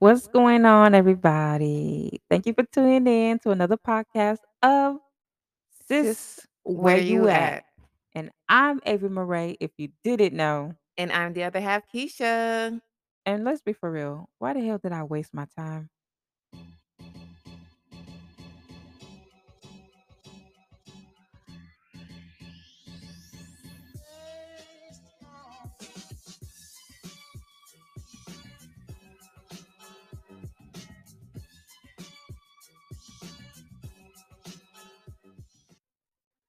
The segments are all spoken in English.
What's going on, everybody? Thank you for tuning in to another podcast of Sis, Sis, Where where You you At? at? And I'm Avery Murray, if you didn't know. And I'm the other half, Keisha. And let's be for real, why the hell did I waste my time?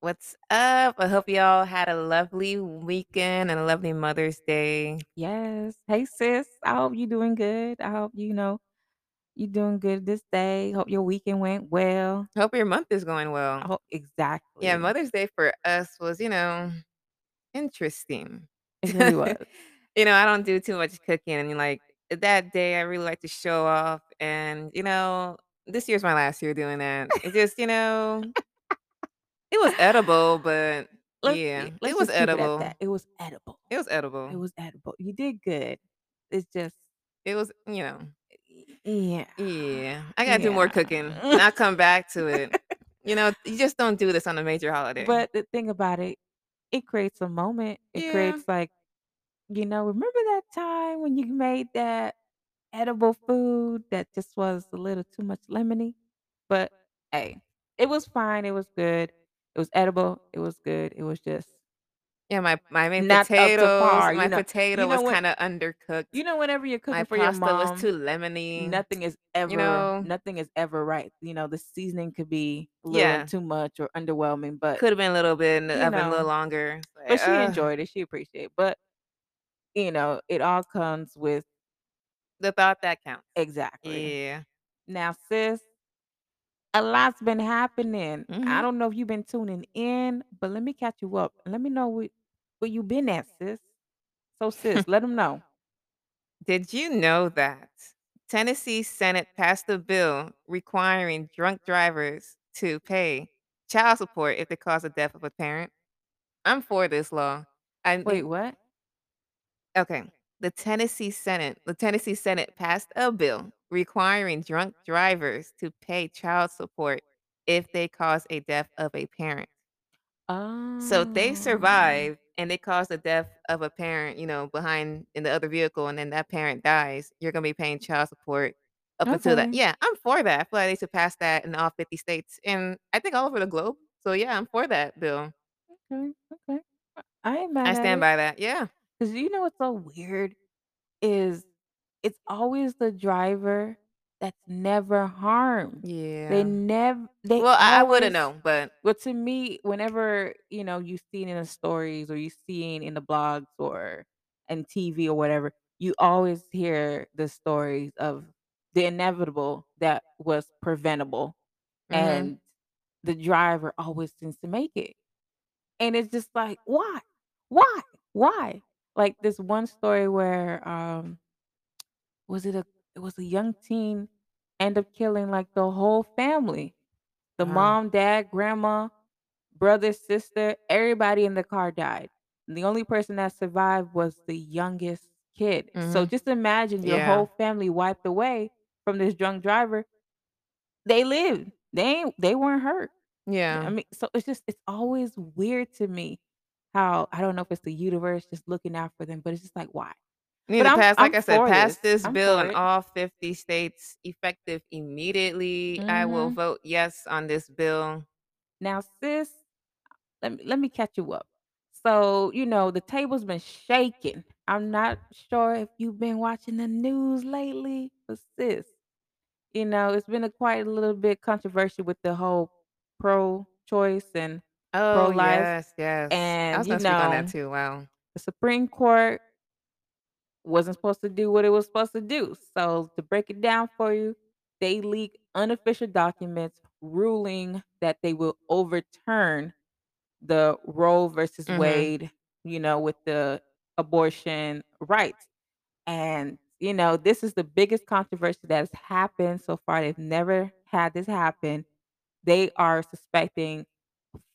What's up? I hope y'all had a lovely weekend and a lovely Mother's Day. Yes. Hey, sis. I hope you're doing good. I hope you know you're doing good this day. Hope your weekend went well. Hope your month is going well. hope exactly. Yeah, Mother's Day for us was, you know, interesting. It really was. you know, I don't do too much cooking and like that day I really like to show off and you know, this year's my last year doing that. It just, you know, it was edible, but let's yeah, it let's was it at edible. that. It was edible. It was edible. It was edible. You did good. It's just It was, you know, yeah. yeah. I gotta do more cooking. Yeah. And I'll come back to it. You know, you just don't do this on a major holiday. But the thing about it, it creates a moment. It Yeah. creates like, you know, remember that time when you made that edible food that just was a little too much lemony? But hey, it was fine. It was good. It was edible. It was good. It was just yeah, my my main not potatoes, par. my know, potato you know was kind of undercooked. you know whenever you're My cooking for your pasta was too lemony. nothing is ever you know? nothing is ever right. You know, the seasoning could be a little Yeah. too much or underwhelming, but Could have been a little bit in the oven a little longer. But she enjoyed it. She appreciated it. But you know, it all comes with the thought that counts. exactly. Yeah. Now, sis, a lot's been happening. I Mhm. don't know if you've been tuning in, but let me catch you up. Let me know where, where you been at, sis. So, sis, let them know. Did you know that Tennessee Senate passed a bill requiring drunk drivers to pay child support if they cause the death of a parent? I'm for this law. I Wait, what? okay. The Tennessee Senate, the Tennessee Senate passed a bill requiring drunk drivers to pay child support if they cause a death of a parent. Oh. So they Oh, survive and they cause the death of a parent, you know, behind in the other vehicle and then that parent dies, you're gonna be paying child support up oh, until that. Yeah, I'm for that. I feel like they should pass that in all 50 states and I think all over the globe. So yeah, I'm for that bill. Okay. Okay. I I stand by that. Yeah. Cause you know what's so weird is it's always the driver that's never harmed. Yeah. They never they Well, I, I wouldn't always know, but well to me, whenever, you know, you see it in the stories or you see it in the blogs or in TV or whatever, you always hear the stories of the inevitable that was preventable. mhm. And the driver always seems to make it. And it's just like, why? Why? Why? Like this one story where um was it a it was a young teen end up killing like the whole family. The Wow. mom, dad, grandma, brother, sister, everybody in the car died. And the only person that survived was the youngest kid. So Mhm. just imagine your Yeah. whole family wiped away from this drunk driver. They lived. They ain't they weren't hurt. Yeah. I mean, so it's just it's always weird to me how I don't know if it's the universe just looking out for them, but it's just like why? You need But to I'm pass, like I'm I said, pass this. this bill in all 50 states effective immediately. I will Mhm. vote yes on this bill. Now, sis, let me let me catch you up. So, you know, the table's been shaking. I'm not sure if you've been watching the news lately, but sis, you know, it's been a quite a little bit controversial with the whole pro-choice and Oh, pro-life. yes, yes. I And was you gonna speak on that know, too, wow. the Supreme Court wasn't supposed to do what it was supposed to do. So to break it down for you, they leak unofficial documents ruling that they will overturn the Roe versus Mhm. Wade, you know, with the abortion rights. And, you know, this is the biggest controversy that has happened so far. They've never had this happen. They are suspecting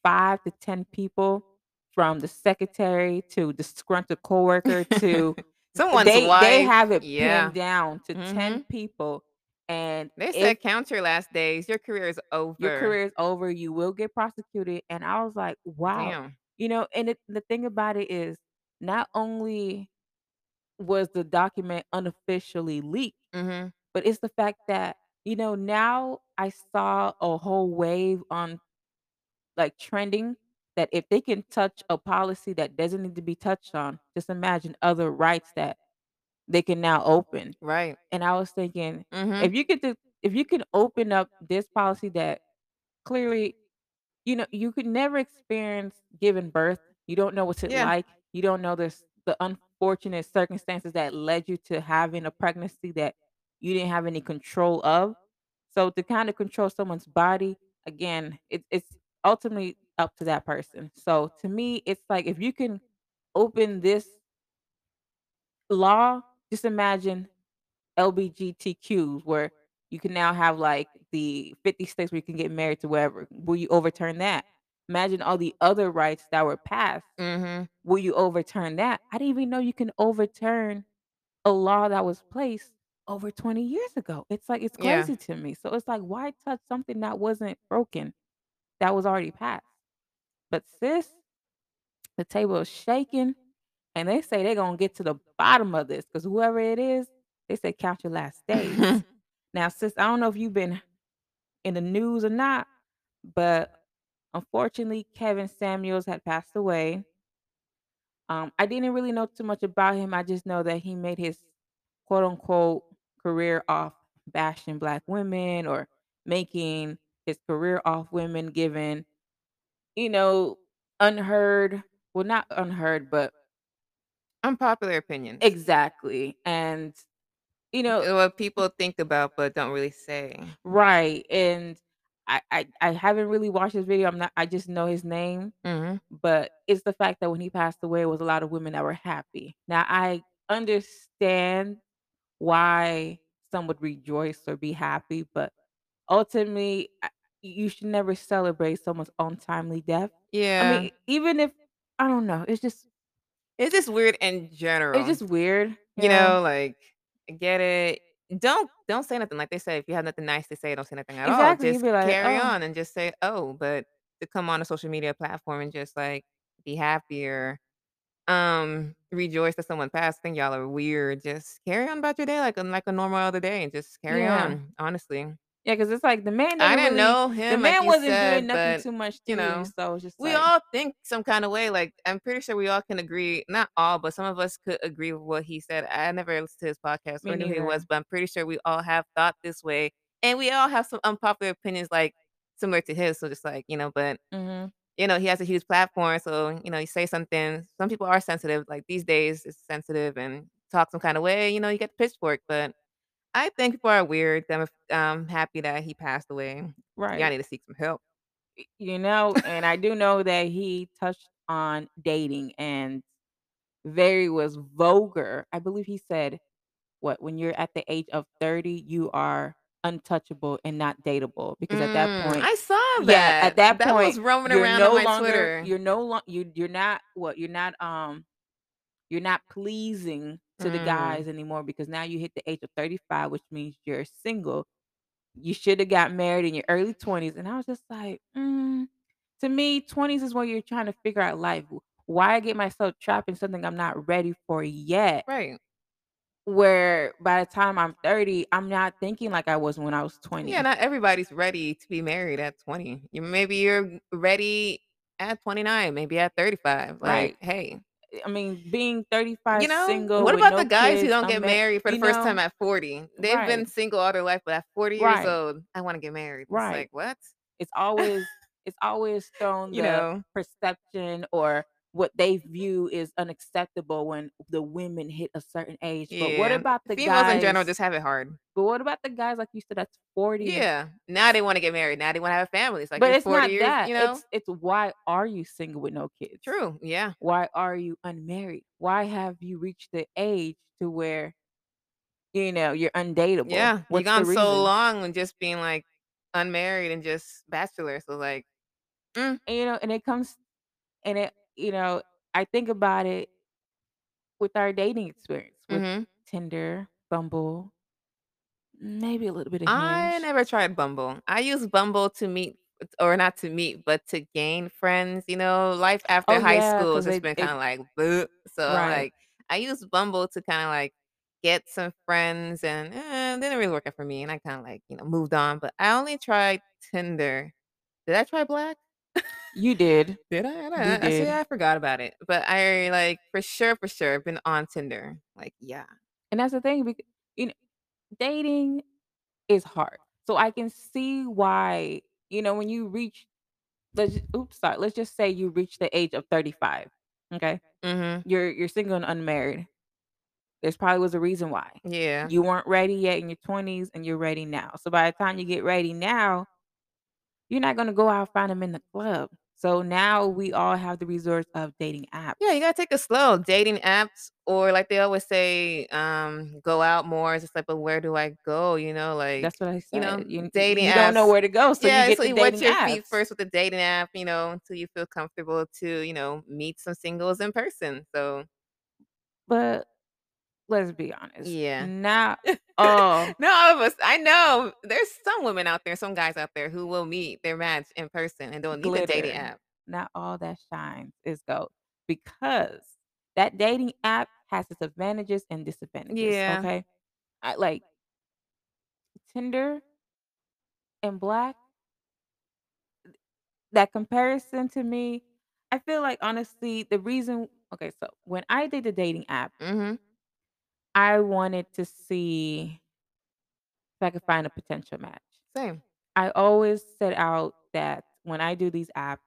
five to 10 people from the secretary to disgruntled coworker to someone. They they have it pinned down to 10 Mhm. people, and They if said, "Count your last days. Your career is over. your career is over, you will get prosecuted, and I was like, "Wow." Damn. You know, and it the thing about it is not only was the document unofficially leaked, Mhm. but it's the fact that, you know, now I saw a whole wave on, like, trending that if they can touch a policy that doesn't need to be touched on, just imagine other rights that they can now open. Right. And I was thinking, Mhm. if you could do if you can open up this policy that clearly you know, you could never experience giving birth. You don't know what's it Yeah. like. You don't know this the unfortunate circumstances that led you to having a pregnancy that you didn't have any control of. So to kind of control someone's body, again, it, it's ultimately up to that person. So to me, it's like if you can open this law, just imagine LBGTQs where you can now have like the 50 states where you can get married to wherever. Will you overturn that? Imagine all the other rights that were passed. Mhm. Will you overturn that? I didn't even know you can overturn a law that was placed over 20 years ago. It's like it's Yeah. crazy to me. So it's like why touch something that wasn't broken, that was already passed? But sis, the table is shaking and they say they're gonna get to the bottom of this because whoever it is, they say count your last days. Now, sis, I don't know if you've been in the news or not, but unfortunately, Kevin Samuels had passed away. Um, I didn't really know too much about him. I just know that he made his quote unquote career off bashing black women or making his career off women, giving, you know, unheard, well, not unheard, but Unpopular opinions. exactly. And, you know, Uh, What people think about but don't really say. right. And I, I, I haven't really watched his video. I'm not, I just know his name Mhm. But it's the fact that when he passed away, it was a lot of women that were happy. Now I understand why some would rejoice or be happy, but ultimately, I you should never celebrate someone's untimely death. Yeah. I mean, even if I don't know, it's just It's just weird in general. it's just weird, you You know? know, like, I get it. Don't don't say nothing. Like they say, if you have nothing nice to say, don't say nothing at all. Exactly. You'd Just like, carry "Oh, on and just say, "Oh," but to come on a social media platform and just, like, be happier, um, rejoice that someone passed, I think y'all are weird. Just carry on about your day like a like a normal other day and just carry yeah." on, honestly. Yeah, because it's like the man I didn't really know him like man you wasn't doing nothing but, too much you to you, know, so it's just we like all think some kinda way, like, I'm pretty sure we all can agree not all, but some of us could agree with what he said. I never listened to his podcast or knew who he was, but I'm pretty sure we all have thought this way, and we all have some unpopular opinions, like, similar to his, so just like, you know, but, Mhm. you know, he has a huge platform, so, you know, you say something some people are sensitive, like, these days, it's sensitive and talk some kinda way, you know, you get the pitchfork, but I think people are weird. I'm I'm happy that he passed away. Right. Y'all need to seek some help. You know, and I do know that he touched on dating and very was vulgar. I believe he said, "What when you're at the age of 30, you are untouchable and not dateable because at that Mm, point I saw that. yeah, at that. that point was roaming you're around on no my longer Twitter. you're no long you you're not what you're not um you're not pleasing to the Mm, guys anymore because now you hit the age of 35, which means you're single. You should have got married in your early 20s." And I was just like, mm. To me, 20s is when you're trying to figure out life. Why get myself trapped in something I'm not ready for yet, right. where by the time I'm 30, I'm not thinking like I was when I was 20. Yeah, not everybody's ready to be married at 20. You maybe you're ready at 29, maybe at 35. Like, Right. hey, I mean, being 35 you 35 know, single what about the no guys who don't get married for the first time at 40? They've been single all their life, but at 40 years right, old, I wanna get married. It's right. like, what? It's always it's always thrown You the know? perception or what they view is unacceptable when the women hit a certain age. But what about the guys? Females in general just have it hard. but what about the guys like you said that's 40 Yeah. Now they wanna get married. Now they wanna have families. Like, But it's 40 not years that. you know? It's it's why are you single with no kids? True. Yeah. Why are you unmarried? Why have you reached the age to where, you know, you're undateable? Yeah. What's the gone so long and just being, like, unmarried and just bachelor, so, like, mm, And, you know, and it comes and it, you know, I think about it with our dating experience. with Mhm. Tinder, Bumble, maybe a little bit of I never tried Bumble. I use Bumble to meet or not to meet, but to gain friends, you know, life after Oh, high yeah, school has just been kinda like, "Bleh." so Right. like, I use Bumble to kinda, like, get some friends and, eh, it didn't really work out for me, and I kinda, like, you know, moved on, but I only tried Tinder. Did I try Black? You did. Did I? I You don't see. I forgot about it, but I, like, for sure, for sure been on Tinder, like, yeah. And that's the thing, bec you know, dating is hard, so I can see why, you know, when you reach let's oops, sorry, let's just say you reach the age of 35, m'kay? Mhm. You're you're single and unmarried. There's probably was a reason why. Yeah. You weren't ready yet in your 20s, and you're ready now, so by the time you get ready now you're not gonna go out find them in the club, so now we all have the resource of dating apps. Yeah, you gotta take it slow. Dating apps or like they always say, um, "Go out more." It's just like, "But where do I go?" You know, like, That's what I you know, said. You dating you don't know where to go, so you yeah, get so you dating your feet first with the dating app, you know, until you feel comfortable to, you know, meet some singles in person, so But, let's be honest, Yeah. not all Not all of us I know. There's some women out there, some guys out there who will meet their match in person and don't need the dating app. Not all that shines is gold, because that dating app has its advantages and disadvantages, Yeah. okay? I like Tinder and Black that comparison to me, I feel like, honestly, the reason okay, so when I did the dating app Mhm. I wanted to see if I could find a potential match. Same. I always set out that when I do these apps,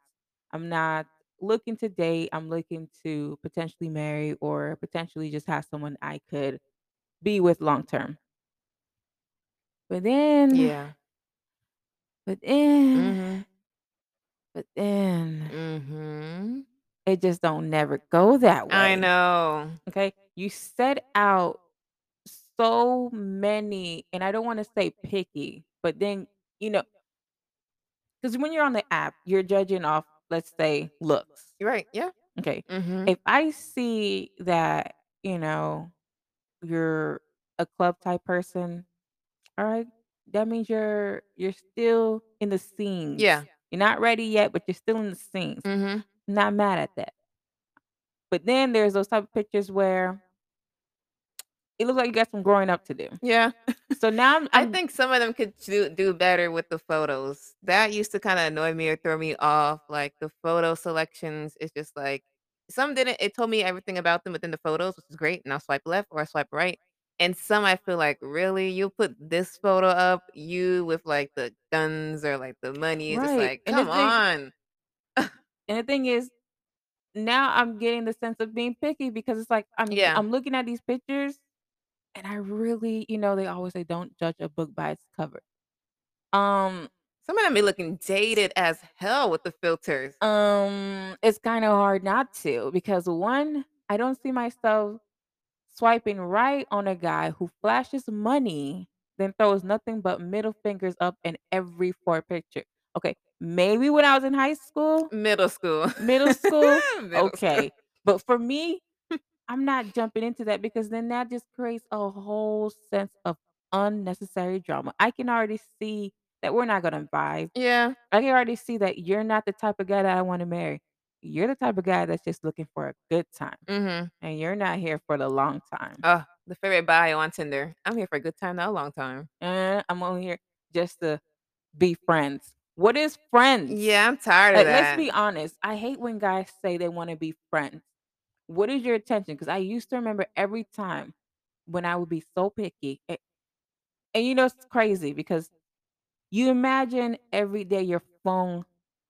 I'm not looking to date, I'm looking to potentially marry or potentially just have someone I could be with long term. But then Yeah. but then Mhm. but then Mhm. It just don't never go that way. I know. okay? You set out so many and I don't wanna say picky, but then, you know, because when you're on the app, you're judging off, let's say, looks. You're right, yeah. Okay, Mhm. if I see that, you know, you're a club type person, alright, that means you're you're still in the scenes. Yeah. You're not ready yet, but you're still in the scenes. Mhm. Not mad at that. But then there's those type of pictures where it looks like you got some growing up to do. Yeah. So now I'm I I'm think some of them could do do better with the photos. That used to kinda annoy me or throw me off, like, the photo selections, it's just like some didn't it told me everything about them within the photos, which is great, and I'll swipe left or I swipe right, and some I feel like, "Really? You put this photo up? You with, like, the guns or, like, the money?" Right. It's like, and "Come thing on." And the thing is, now I'm getting the sense of being picky because it's like, I'm Yeah. I'm looking at these pictures, and I really you know, they always say, "Don't judge a book by its cover." Um Some of them be looking dated as hell with the filters. um, it's kinda hard not to because, 1, I don't see myself swiping right on a guy who flashes money, then throws nothing but middle fingers up in every 4 picture. Okay, maybe when I was in high school? Middle school. Middle school? Middle school. Okay, but for me, I'm not jumping into that because then that just creates a whole sense of unnecessary drama. I can already see that we're not gonna vibe. Yeah. I can already see that you're not the type of guy that I wanna marry. You're the type of guy that's just looking for a good time, Mhm. and you're not here for the long time. Ugh, the favorite bio on Tinder. I'm here for a good time, not a long time. Uh, I'm only here just to be friends. What is friends? Yeah, I'm tired of Like, let's be honest, I hate when guys say they wanna be friends. What is your attention? Because I used to remember every time when I would be so picky, and you know, it's crazy because you imagine every day your phone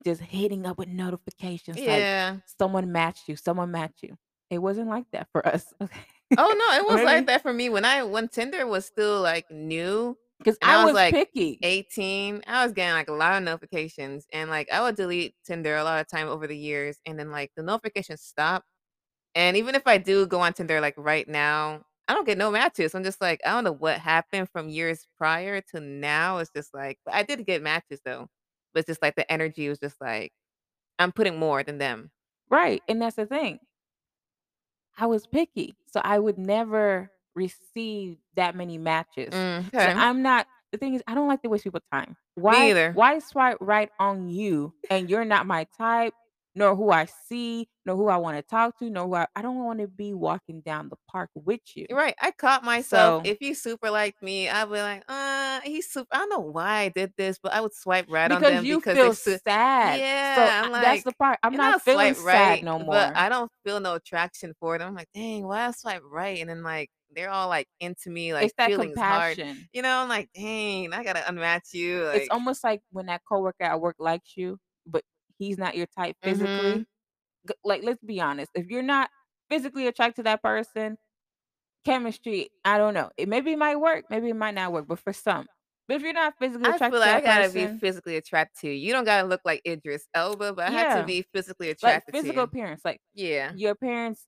just hitting up with notifications like, Yeah. someone matched you, someone matched you. It wasn't like that for us, okay? Oh, no, it was like that for me when I when Tinder was still, like, new, 'Cause I I was, was like, picky. 18, I was getting, like, a lot of notifications, and, like, I would delete Tinder a lot of time over the years, and then, like, the notifications stop, and even if I do go on Tinder, like, right now, I don't get no matches. I'm just like, I don't know what happened from years prior to now, it's just like but I did get matches, though, but it's just like the energy was just like, I'm putting more than them. Right, and that's the thing. I was picky, so I would never receive that many matches. Mm, So. I'm not the thing is I don't like to waste people's time. Me Why either. why swipe right on you and you're not my type, nor who I see, nor who I want to talk to, nor who I, I don't want to be walking down the park with you. Right. I caught myself. So If you super like me, I'd be like, uh, he's super. I don't know why I did this, but I would swipe right on them you because feel su- sad. Yeah, I, I'm that's the part. I'm not feeling swipe sad right, no more. but. I don't feel no attraction for them. I'm like, dang, why I swipe right? And then like they're all like into me, like It's that feelings hard. compassion. You know, I'm like, dang, I gotta unmatch you. It's almost like when that coworker at work likes you, he's not your type mm-hmm. physically. Like, let's be honest. If you're not physically attracted to that person, chemistry, I don't know. It maybe it might work, maybe it might not work, but for some. But if you're not physically attracted, I feel like I gotta be physically attracted to you. You don't gotta look like Idris Elba, but I have to be physically like attracted to physical appearance, like Yeah. your appearance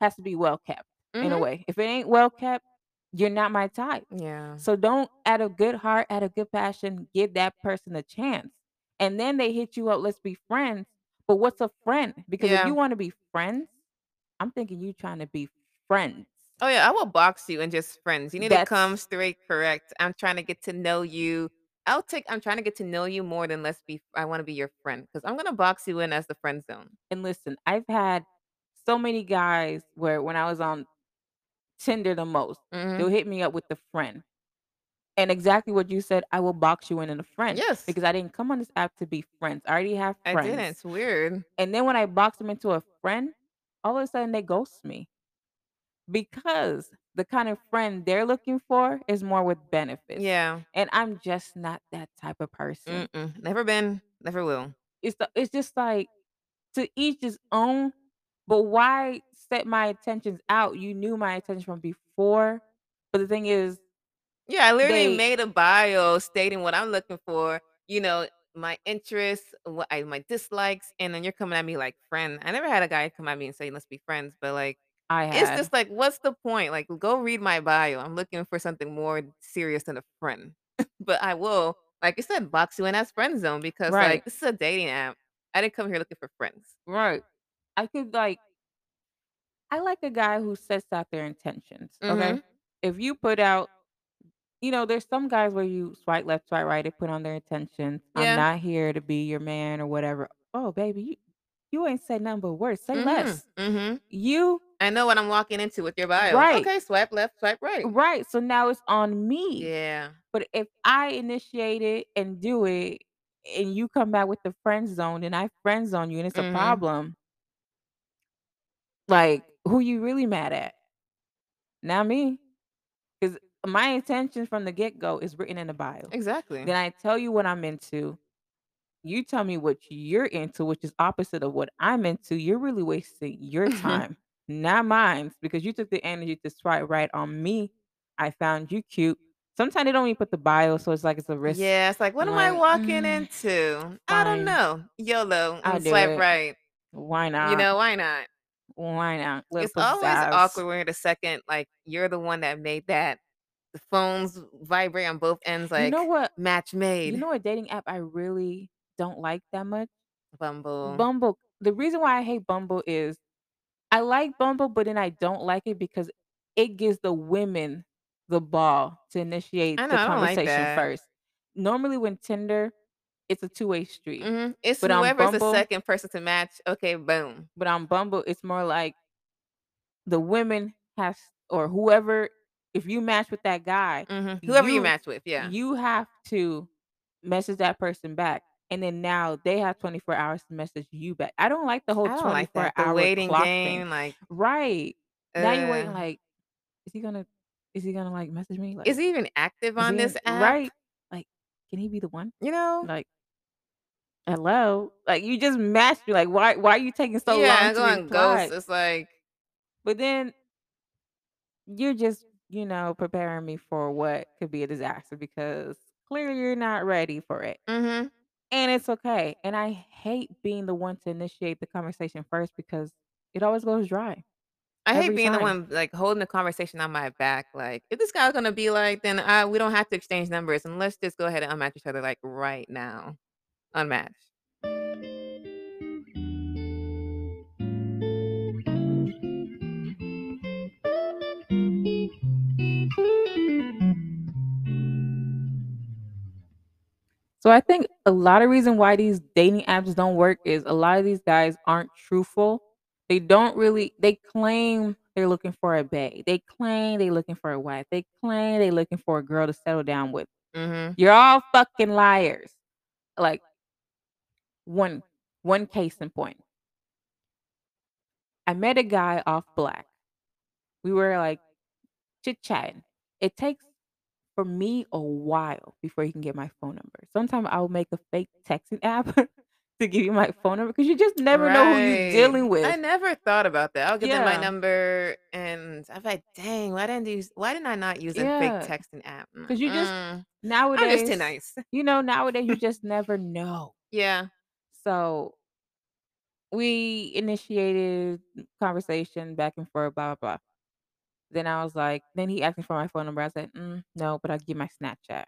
has to be well kept in a Mm-hmm. way. If it ain't well kept, you're not my type. Yeah. So don't, out of good heart, out of good passion, give that person a chance. And then they hit you up, let's be friends. But what's a friend? Because if you want to be friends, I'm thinking you trying to be friends. Oh, yeah, I will box you and just friends. You need to come That's straight correct. I'm trying to get to know you. I'll take I'm trying to get to know you more than let's be I wanna be your friend because I'm gonna box you in as the friend zone. and listen, I've had so many guys where when I was on Tinder the most, they'll Mhm. hit me up with the friend. And exactly what you said, I will box you in in a friend Yes, because I didn't come on this app to be friends. I already have friends. I didn't. It's weird. And then when I box them into a friend, all of a sudden they ghost me because the kind of friend they're looking for is more with benefits. Yeah. And I'm just not that type of person. Mm-mm. Never been, never will. It's the, it's just like to each his own, but why set my intentions out? You knew my intentions from before. But the thing is, Yeah, I literally they made a bio stating what I'm looking for, you know, my interests, what I my dislikes, and then you're coming at me like friend. I never had a guy come at me and say, let's be friends, but like I it's just like, what's the point? Like, go read my bio. I'm looking for something more serious than a friend. but I will, like you said, box you in as friend zone because Right. like this is a dating app. I didn't come here looking for friends. Right. I could like I like a guy who sets out their intentions, okay? Mhm. If you put out you know, there's some guys where you swipe left, swipe right, they put on their intentions. I'm Yeah. not here to be your man or whatever. Oh, baby, you, you ain't said nothing but words. Say Mhm. less. Mhm. You I know what I'm walking into with your bio. right, Okay, swipe left, swipe right. right. So now it's on me. Yeah. But if I initiate it and do it and you come back with the friend zone and I friend zone you and it's a Mhm. problem, like who you really mad at? Not me. My intention from the get go is written in the bio. Exactly. Then I tell you what I'm into. You tell me what you're into, which is opposite of what I'm into. You're really wasting your time, not mine, because you took the energy to swipe right on me. I found you cute. Sometimes they don't even put the bio, so it's like it's a risk. Yeah, it's like, what am I walking "Mm, into? I don't know. YOLO I'll swipe it. right. Why not? You know, why not? Why not? Little It's always awkward when the second, like, you're the one that made that. The phones vibrate on both ends, like You know what? match made. You know what dating app I really don't like that much? Bumble. Bumble. The reason why I hate Bumble is I like Bumble, but then I don't like it because it gives the women the ball to initiate know, the like conversation that. first. Normally, when Tinder, it's a two-way street. Mhm. It's But whoever's the second person to match. Okay, boom. but on Bumble, it's more like the women has or whoever. If you match with that guy, Mhm. Whoever you you match with, yeah. you have to message that person back. And then now they have 24 hours to message you back. I don't like the whole I don't like 24 that. Hour waiting clock thing. game, like, Right. Now you're waiting uh like, is he gonna is he gonna like message me? Like, is he even active on this app? right? Like, can he be the one? You know? Like, hello? Like you just matched me. Like, why why are you taking so long Yeah, to going ghost. It's like But then you're just, you know, preparing me for what could be a disaster because clearly you're not ready for it. mhm. And it's okay. And I hate being the one to initiate the conversation first because it always goes dry I hate being the one, like, holding the conversation on my back, like, "If this guy's gonna be like, then, uh, we don't have to exchange numbers, and let's just go ahead and unmatch each other, like, right now." Unmatch. So I think a lot of reason why these dating apps don't work is a lot of these guys aren't truthful. They don't really they claim they're looking for a bae. They claim they're looking for a wife. They claim they're looking for a girl to settle down with. Mhm. You're all fucking liars. Like one one case in point. I met a guy off Black. We were like chit-chatting. It takes for me a while before you can get my phone number. Sometimes I'll make a fake texting app to give you my phone number because you just never know who you're Right. dealing with. I never thought about that. I'll give them my Yeah. number and I'm like, "Dang, why didn't you? why didn't I not use a fake Yeah. texting app?" I'm like, 'Cause you just "Mm, I'm just too nowadays, nice." you know, nowadays you just never know. Yeah. So we initiated conversation back and forth, blah, blah, blah. Then I was like then he asked me for my phone number. I said, "Mm, no, but I'll give my Snapchat."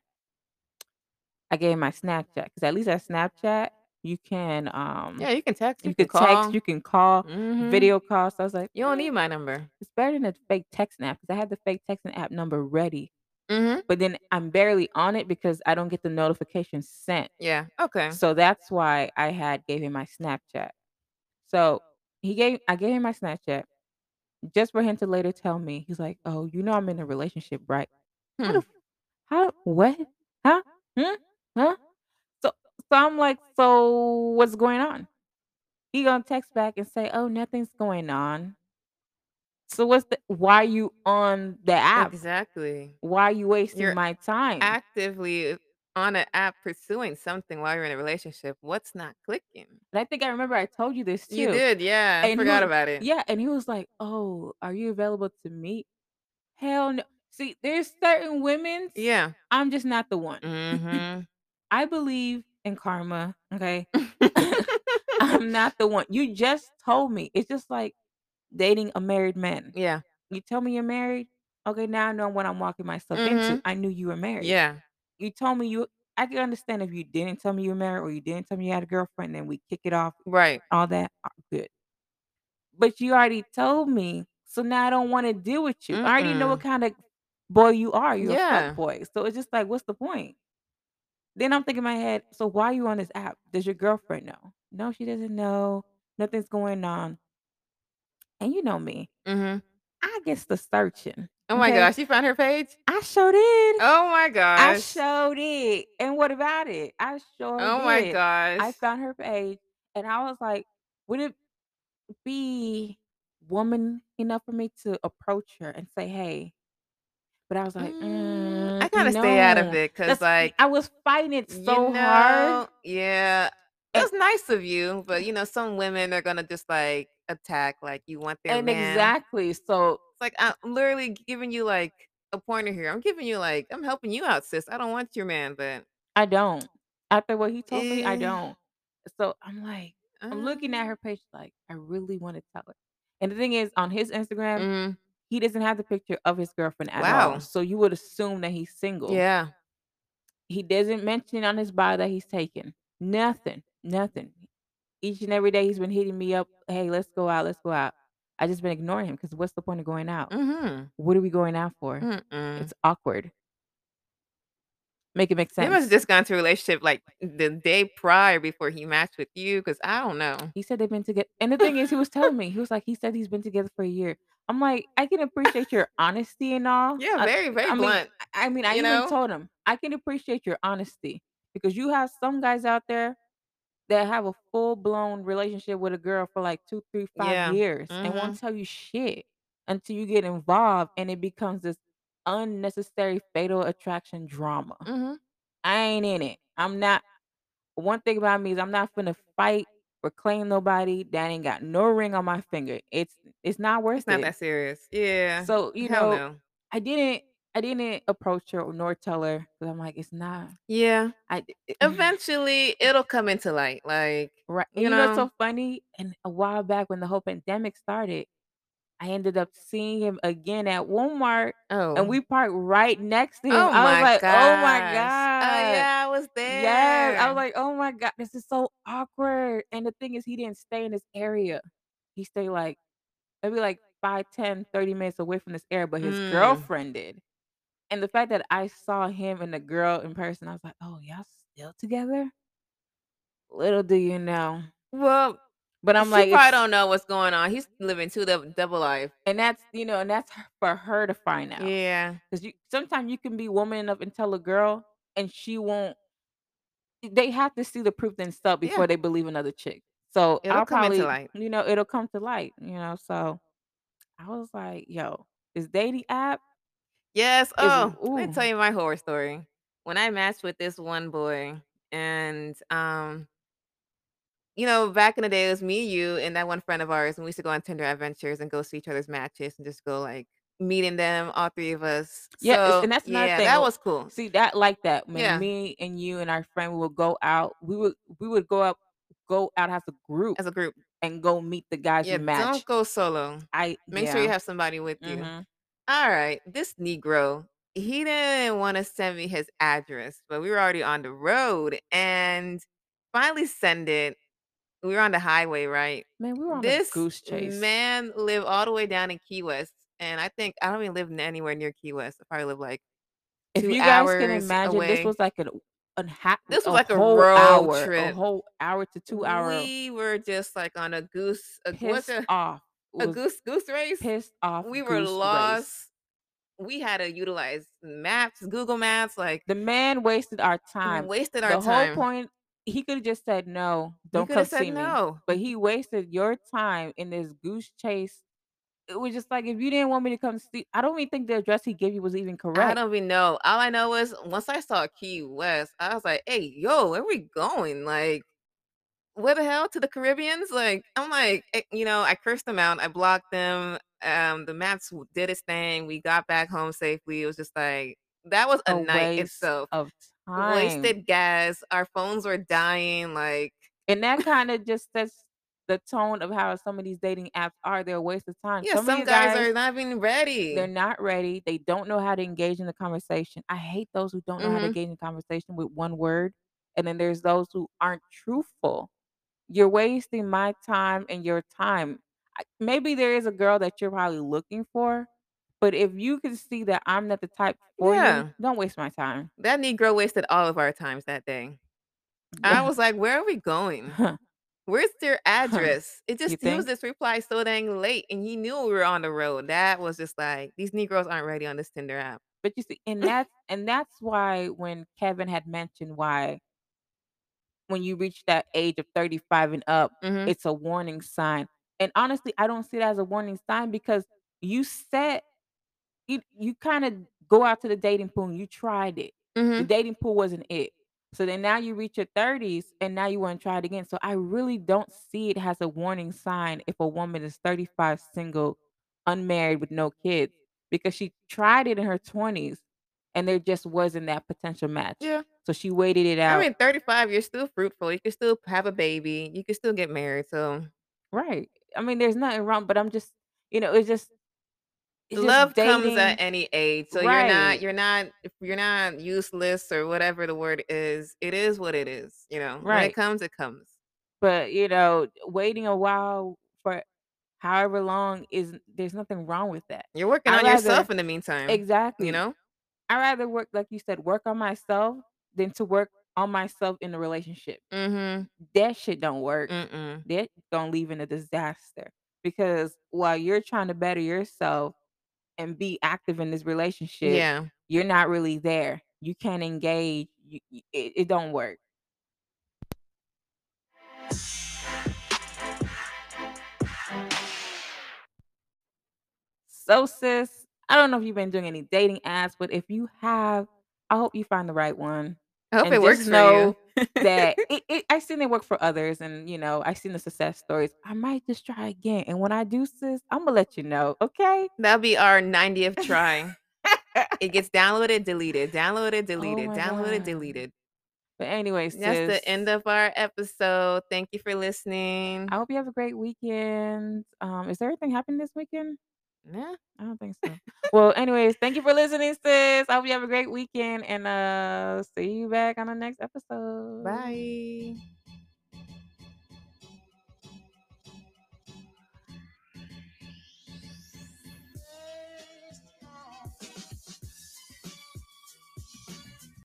I gave him my Snapchat because at least at Snapchat, you can, um, Yeah, you can text, you you can could text, call. you can call, Mhm. video call. So I was like, You don't need "Mm, my number. it's better than a fake texting app," 'cause I had the fake texting app number ready, Mhm. but then I'm barely on it because I don't get the notification sent. Yeah, okay. So that's why I had gave him my Snapchat. So he gave I gave him my Snapchat just for him to later tell me, he's like, "Oh, you know I'm in a relationship, right?" How the Hmm. how what? Huh? Hmm? Huh? So so I'm like, "So what's going on?" He gonna text back and say, "Oh, nothing's going on." So what's the why are you on the app? Exactly. Why are you wasting You're my time? actively on an app pursuing something while you're in a relationship. What's not clicking? And I think I remember I told you this too. You did, yeah, I And he forgot was about it. yeah, and he was like, "Oh, are you available to meet?" Hell no. See, there's certain women Yeah. I'm just not the one. Mhm. I believe in karma, okay? I'm not the one. You just told me. It's just like dating a married man. Yeah. You tell me you're married, okay, now I know what I'm walking myself into. Mhm. I knew you were married. Yeah. You told me you I can understand if you didn't tell me you were married or you didn't tell me you had a girlfriend, then we kick it off, Right. all that, uh, good. But you already told me, so now I don't wanna deal with you. I already know what Mm-mm. kinda boy you are. You're a fuck Yeah. boy. So it's just like, what's the point? Then I'm thinking in my head, "So why are you on this app? Does your girlfriend know?" "No, she doesn't know. Nothing's going on." And you know me. Mhm. I gets to searching, Oh my okay? gosh, you found her page? I sure did. Oh my gosh. I sure did. And what about it? I sure Oh my gosh. I found her page, and I was like, would it be woman enough for me to approach her and say, "Hey" but I was like, Mm, I "Mm, gotta stay out of it because like I was fighting it you so hard. yeah. That's nice of you, but, you know, some women are gonna just, like, attack like you want their And man. exactly. So It's like, I'm literally giving you, like, a pointer here. I'm giving you, like I'm helping you out, sis. I don't want your man, but I don't. After what he told me, I don't. So I'm like I'm looking at Uh her page like, I really wanna tell her. And the thing is, on his Instagram, Mhm. he doesn't have the picture of his girlfriend at all. So you would assume that he's single. Yeah. He doesn't mention on his bio that he's taken. Nothing. Nothing. Each and every day he's been hitting me up, "Hey, let's go out. Let's go out." I just been ignoring him because what's the point of going out? Mhm. What are we going out for? Mm-mm. It's awkward. Make it make sense. They must've just gone to a relationship, like, the day prior before he matched with you because I don't know. He said they've been together. and the thing is, he was telling me, he was like, he said he's been together for a year. I'm like, "I can appreciate your honesty and all." Yeah, very, very I mean blunt. I mean, I even know? told him, "I can appreciate your honesty because you have some guys out there that have a full-blown relationship with a girl for, like, 2, 3, 5 Yeah. years and won't tell you shit until you get involved, and it becomes this unnecessary fatal attraction drama. Mhm. I ain't in it. I'm not one thing about me is I'm not finna fight or claim nobody that ain't got no ring on my finger. It's it's not worth It's not it. that serious. Yeah. So, you Hell know, no. I didn't I didn't approach her nor tell her 'cause I'm like, it's not Yeah. I d eh Eventually, it'll come into light, like, Right, you you know know? so funny? And a while back when the whole pandemic started, I ended up seeing him again at Walmart, and Oh. we parked right next to him. Oh I was my like, "Oh my gosh. Oh, god." yeah, I was there. Yes, I was like, "Oh my god, this is so awkward." And the thing is he didn't stay in this area. He stayed, like, maybe, like, 5, 10, 30 minutes away from this area, but his Mm. girlfriend did. And the fact that I saw him and the girl in person, I was like, "Oh, y'all still together? Little do you know. Well, But I'm she like, I don't know what's going on. He's living 2 dou double life. and that's you know, and that's for her to find out. Yeah. 'Cause you sometimes you can be woman enough and tell a girl, and she won't they have to see the proof themselves Yeah. before they believe another chick. So, It'll I'll come into probably light. you know, it'll come to light, you know, so I was like, "Yo, this dating app Yes, oh, let me tell you my horror story. When I matched with this one boy and, um you know, back in the day, it was me, you, and that one friend of ours, and we used to go on Tinder adventures and go see each other's matches and just go, like, meeting them, all 3 of us. Yeah, So, and that's another yeah, thing, that was cool. see, that like that, when Yeah. me and you and our friend would go out, we would we would go out go out as a group As a group. and go meet the guys Yeah, we don't go solo. I Make sure you have somebody with you. Mhm. Alright, this Negro, he didn't wanna send me his address, but we were already on the road and finally send it. We were on the highway, right? Man, we were on a This goose chase. man lived all the way down in Key West, and I think I don't even live n anywhere near Key West. I probably live, like, If 2 you guys can hours imagine, this away. was like an an ha This was a like a whole road hour, a trip. whole hour to 2 hour We were just, like, on a goose a what's pissed a off, a goose goose race? pissed off We were goose race. lost. We had to utilize maps, Google Maps, like The man wasted our time. wasted our time The whole point he coulda just said, "No, don't come see me." no. But he wasted your time in this goose chase. It was just like, if you didn't want me to come see I don't even think the address he gave you was even correct I don't even know. All I know is once I saw Key West, I was like, "Hey, yo, where we going?" Like, "Where the hell? To the Caribbeans?" Like, I'm like, eh, you know, I cursed them out, I blocked them, um, the maps did its thing, we got back home safely. It was just like that was a A night itself. of time. Wasted gas, our phones were dying, like And that kinda just sets the tone of how some of these dating apps are, they're a waste of time. Yeah, Some some guys guys are not even ready. they're not ready, they don't know how to engage in the conversation. I hate those who don't know how to Mhm. engage in conversation with 1 word, and then there's those who aren't truthful. You're wasting my time and your time. Maybe there is a girl that you're probably looking for, but if you can see that I'm not the type for you, don't waste my time. That Negro wasted all of our times that day. I was like, "Where are we going? Where's their address?" It just he was just reply so dang late, and he knew we were on the road. That was just like, these Negroes aren't ready on this Tinder app. But you see and that's and that's why when Kevin had mentioned why when you reach that age of 35 and up, Mhm. it's a warning sign. And honestly, I don't see it as a warning sign because you set you you kinda go out to the dating pool and you tried it. The Mhm. dating pool wasn't it. So then now you reach your 30s and now you wanna try it again. So I really don't see it as a warning sign if a woman is 35, single, unmarried with no kids because she tried it in her 20s and there just wasn't that potential match. Yeah. So she waited it out. I mean, 35, you're still fruitful, you can still have a baby, you can still get married, so Right. I mean, there's nothing wrong, but I'm just you know, it's just it's just Love comes at any age, so you're not you're not you're not useless or whatever the word is. It is what it is, you know? When it comes, it comes. But, you know, waiting a while for however long isn't there's nothing wrong with that. You're working I on rather yourself in the meantime, exactly you know? I rather work, like you said, work on myself than to work on myself in a relationship. Mhm. That shit don't work. Mm-mm. That gon' leave in a disaster because while you're trying to better yourself and be active in this relationship, Yeah. you're not really there. You can't engage. You it it don't work. So, sis, I don't know if you've been doing any dating apps, but if you have, I hope you find the right one. I hope And it works for you. know that it it I seen it work for others and, you know, I've seen the success stories. I might just try again, and when I do, sis, Imma let you know, okay? That'll be our 90th try. It gets downloaded, deleted, downloaded, Oh deleted, my downloaded, god. deleted. But anyway, That's the end of our episode. Thank you for listening. I hope you have a great weekend. Um, is there anything happening this weekend? Nah. I don't think so. Well, anyways, thank you for listening, sis. I hope you have a great weekend, and, uh, see you back on the next episode. Bye.